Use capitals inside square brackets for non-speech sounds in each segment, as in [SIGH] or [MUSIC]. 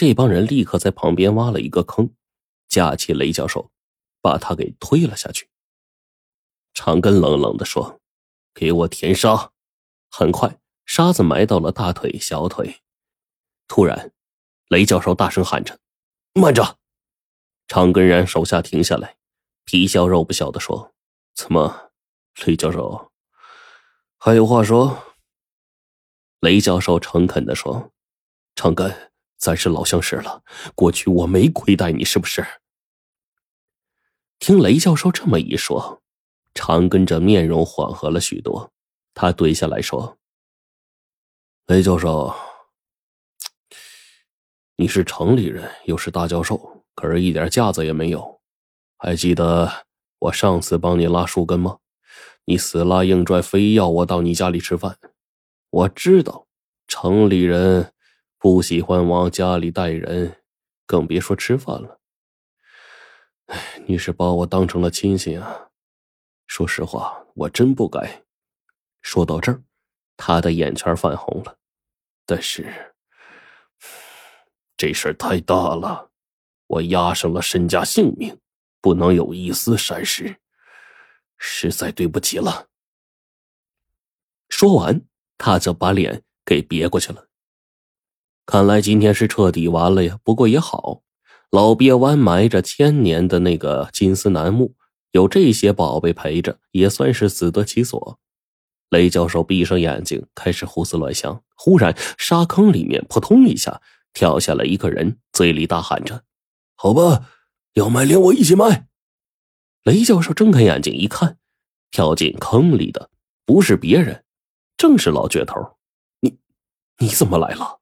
这帮人立刻在旁边挖了一个坑，架起雷教授，把他给推了下去。长根冷冷的说：“给我填沙。”很快，沙子埋到了大腿、小腿。突然，雷教授大声喊着：“慢着！”长根让手下停下来，皮笑肉不笑的说：“怎么，雷教授还有话说？”雷教授诚恳的说：“长根，咱是老相识了，过去我没亏待你，是不是？”听雷教授这么一说，长根这面容缓和了许多，他蹲下来说：“雷教授，你是城里人，又是大教授，可是一点架子也没有。还记得我上次帮你拉树根吗？你死拉硬拽，非要我到你家里吃饭。”我知道，城里人不喜欢往家里带人，更别说吃饭了。哎，你是把我当成了亲戚啊！说实话，我真不该。说到这儿，他的眼圈泛红了。但是，这事儿太大了，我押上了身家性命，不能有一丝闪失，实在对不起了。说完。他就把脸给别过去了。看来今天是彻底完了呀。不过也好，老鳖湾埋着千年的那个金丝楠木，有这些宝贝陪着，也算是死得其所。雷教授闭上眼睛，开始胡思乱想。忽然，沙坑里面扑通一下跳下来一个人，嘴里大喊着：“好吧，要埋连我一起埋。”雷教授睁开眼睛一看，跳进坑里的不是别人。正是老倔头，你你怎么来了？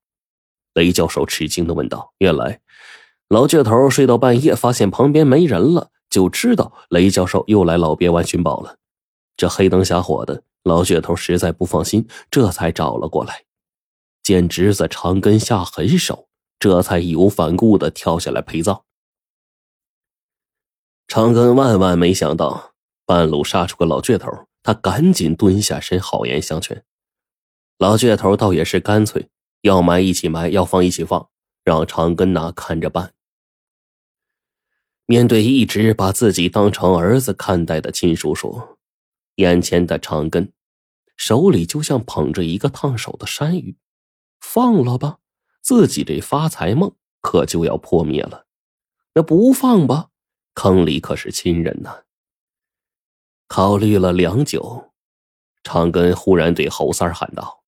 雷教授吃惊的问道。原来老倔头睡到半夜，发现旁边没人了，就知道雷教授又来老鳖湾寻宝了。这黑灯瞎火的，老倔头实在不放心，这才找了过来。见侄子长根下狠手，这才义无反顾的跳下来陪葬。长根万万没想到，半路杀出个老倔头。他赶紧蹲下身，好言相劝。老倔头倒也是干脆，要埋一起埋，要放一起放，让长根呐看着办。面对一直把自己当成儿子看待的亲叔叔，眼前的长根手里就像捧着一个烫手的山芋，放了吧，自己这发财梦可就要破灭了；那不放吧，坑里可是亲人呐。考虑了良久，长根忽然对侯三喊道：“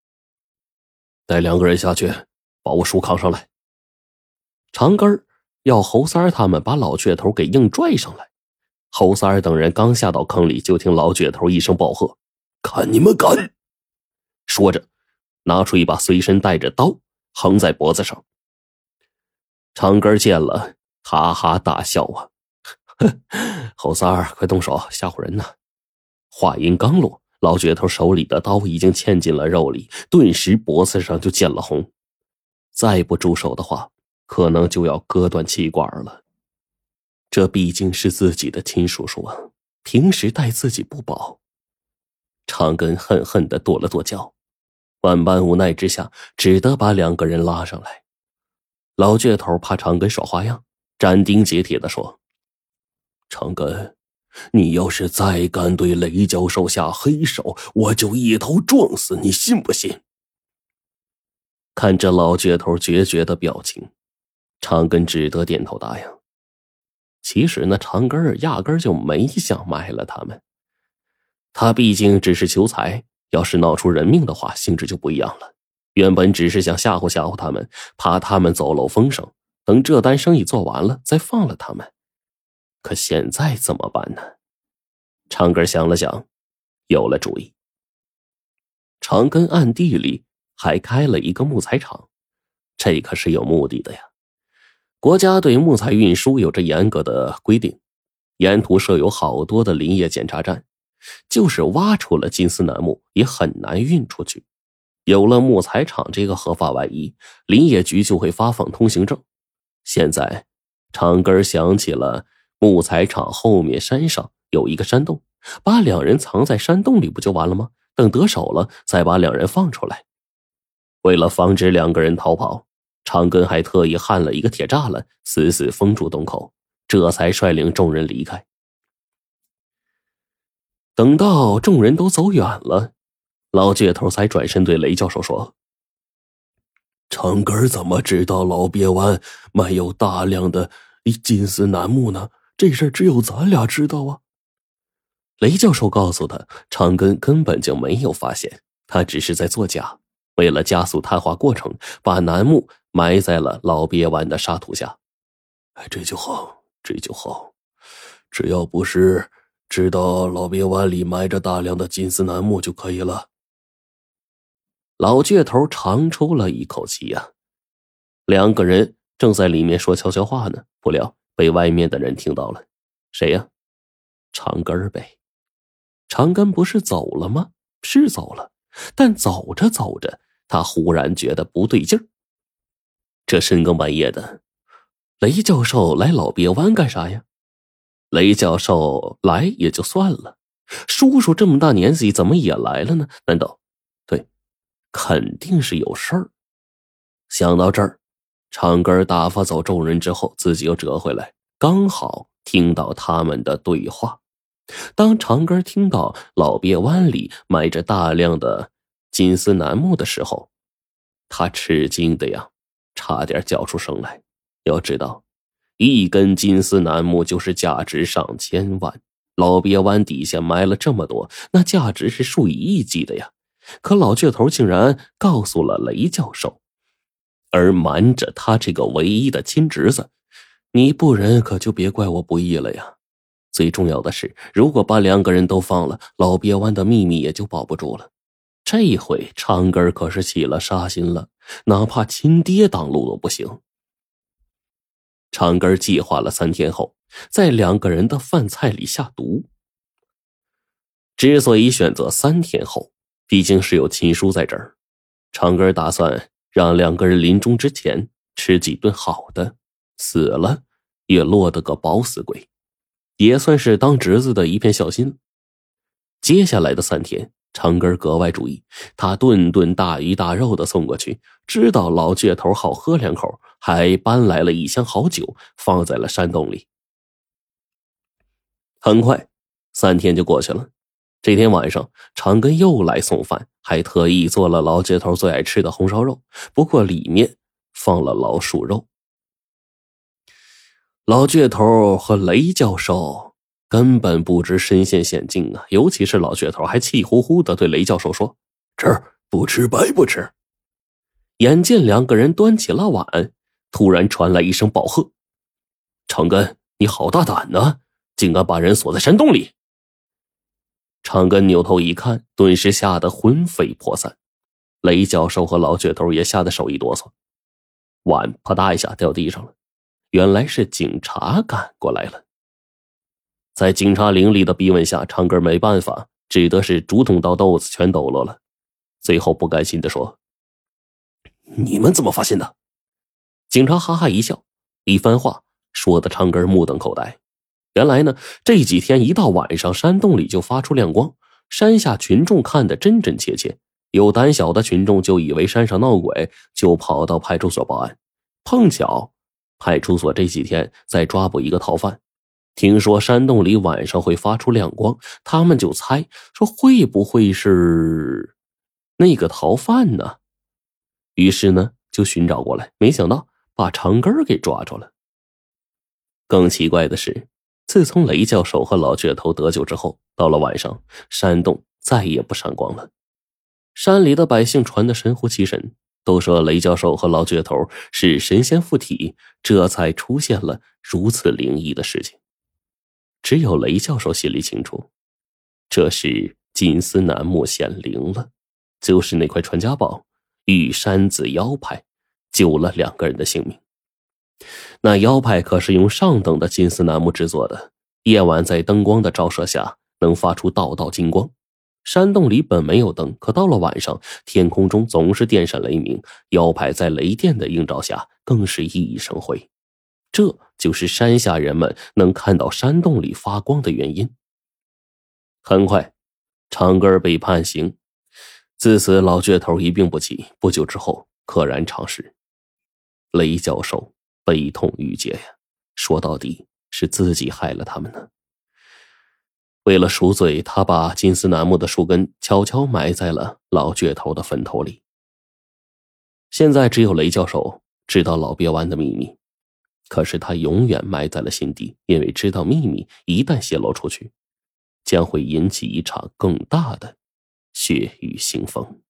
带两个人下去，把我叔扛上来。”长根要侯三他们把老倔头给硬拽上来。侯三等人刚下到坑里，就听老倔头一声暴喝：“看你们敢！”说着，拿出一把随身带着刀，横在脖子上。长根见了，哈哈大笑啊：“ [LAUGHS] 侯三快动手，吓唬人呢！”话音刚落，老倔头手里的刀已经嵌进了肉里，顿时脖子上就见了红。再不住手的话，可能就要割断气管了。这毕竟是自己的亲叔叔啊，平时待自己不薄。长根恨恨的跺了跺脚，万般无奈之下，只得把两个人拉上来。老倔头怕长根耍花样，斩钉截铁的说：“长根。”你要是再敢对雷教授下黑手，我就一头撞死你，信不信？看着老倔头决绝的表情，长根只得点头答应。其实呢，长根压根就没想卖了他们，他毕竟只是求财，要是闹出人命的话，性质就不一样了。原本只是想吓唬吓唬他们，怕他们走漏风声，等这单生意做完了再放了他们。可现在怎么办呢？长根想了想，有了主意。长根暗地里还开了一个木材厂，这可是有目的的呀。国家对木材运输有着严格的规定，沿途设有好多的林业检查站，就是挖出了金丝楠木，也很难运出去。有了木材厂这个合法外衣，林业局就会发放通行证。现在，长根想起了。木材厂后面山上有一个山洞，把两人藏在山洞里不就完了吗？等得手了，再把两人放出来。为了防止两个人逃跑，长根还特意焊了一个铁栅栏，死死封住洞口，这才率领众人离开。等到众人都走远了，老倔头才转身对雷教授说：“长根怎么知道老鳖湾埋有大量的金丝楠木呢？这事只有咱俩知道啊。”雷教授告诉他，长根根本就没有发现，他只是在作假，为了加速碳化过程，把楠木埋在了老鳖湾的沙土下。哎，这就好，这就好，只要不是。知道老鳖湾里埋着大量的金丝楠木就可以了。老倔头长出了一口气呀。两个人正在里面说悄悄话呢，不料被外面的人听到了。谁呀？长根呗。长根不是走了吗？是走了，但走着走着，他忽然觉得不对劲儿。这深更半夜的，雷教授来老鳖湾干啥呀？雷教授来也就算了，叔叔这么大年纪怎么也来了呢？难道，对，肯定是有事儿。想到这儿，长根打发走众人之后，自己又折回来，刚好听到他们的对话。当长根听到老鳖湾里埋着大量的金丝楠木的时候，他吃惊的呀，差点叫出声来。要知道。一根金丝楠木就是价值上千万，老鳖湾底下埋了这么多，那价值是数以亿计的呀。可老倔头竟然告诉了雷教授，而瞒着他这个唯一的亲侄子，你不仁可就别怪我不义了呀。最重要的是，如果把两个人都放了，老鳖湾的秘密也就保不住了。这一回长根可是起了杀心了，哪怕亲爹挡路都不行。长根计划了三天后，在两个人的饭菜里下毒。之所以选择三天后，毕竟是有亲叔在这儿，长根打算让两个人临终之前吃几顿好的，死了也落得个饱死鬼，也算是当侄子的一片孝心。接下来的三天。长根格外注意，他顿顿大鱼大肉的送过去，知道老倔头好喝两口，还搬来了一箱好酒放在了山洞里。很快，三天就过去了。这天晚上，长根又来送饭，还特意做了老倔头最爱吃的红烧肉，不过里面放了老鼠肉。老倔头和雷教授。根本不知身陷险境啊！尤其是老倔头，还气呼呼的对雷教授说：“吃不吃白不吃。”眼见两个人端起了碗，突然传来一声暴喝：“长根，你好大胆呢！竟敢把人锁在山洞里！”长根扭头一看，顿时吓得魂飞魄散。雷教授和老倔头也吓得手一哆嗦，碗啪嗒一下掉地上了。原来是警察赶过来了。在警察凌厉的逼问下，长根没办法，只得是竹筒倒豆子全抖落了。最后不甘心的说：“你们怎么发现的？”警察哈哈一笑，一番话说的长根目瞪口呆。原来呢，这几天一到晚上，山洞里就发出亮光，山下群众看得真真切切。有胆小的群众就以为山上闹鬼，就跑到派出所报案。碰巧，派出所这几天在抓捕一个逃犯。听说山洞里晚上会发出亮光，他们就猜说会不会是那个逃犯呢？于是呢就寻找过来，没想到把长根给抓住了。更奇怪的是，自从雷教授和老倔头得救之后，到了晚上，山洞再也不闪光了。山里的百姓传得神乎其神，都说雷教授和老倔头是神仙附体，这才出现了如此灵异的事情。只有雷教授心里清楚，这是金丝楠木显灵了，就是那块传家宝玉山子妖派救了两个人的性命。那妖派可是用上等的金丝楠木制作的，夜晚在灯光的照射下能发出道道金光。山洞里本没有灯，可到了晚上，天空中总是电闪雷鸣，腰牌在雷电的映照下更是熠熠生辉。这就是山下人们能看到山洞里发光的原因。很快，长根被判刑，自此老倔头一病不起。不久之后，溘然长逝。雷教授悲痛欲绝呀，说到底是自己害了他们呢。为了赎罪，他把金丝楠木的树根悄悄埋在了老倔头的坟头里。现在只有雷教授知道老鳖湾的秘密，可是他永远埋在了心底，因为知道秘密一旦泄露出去，将会引起一场更大的血雨腥风。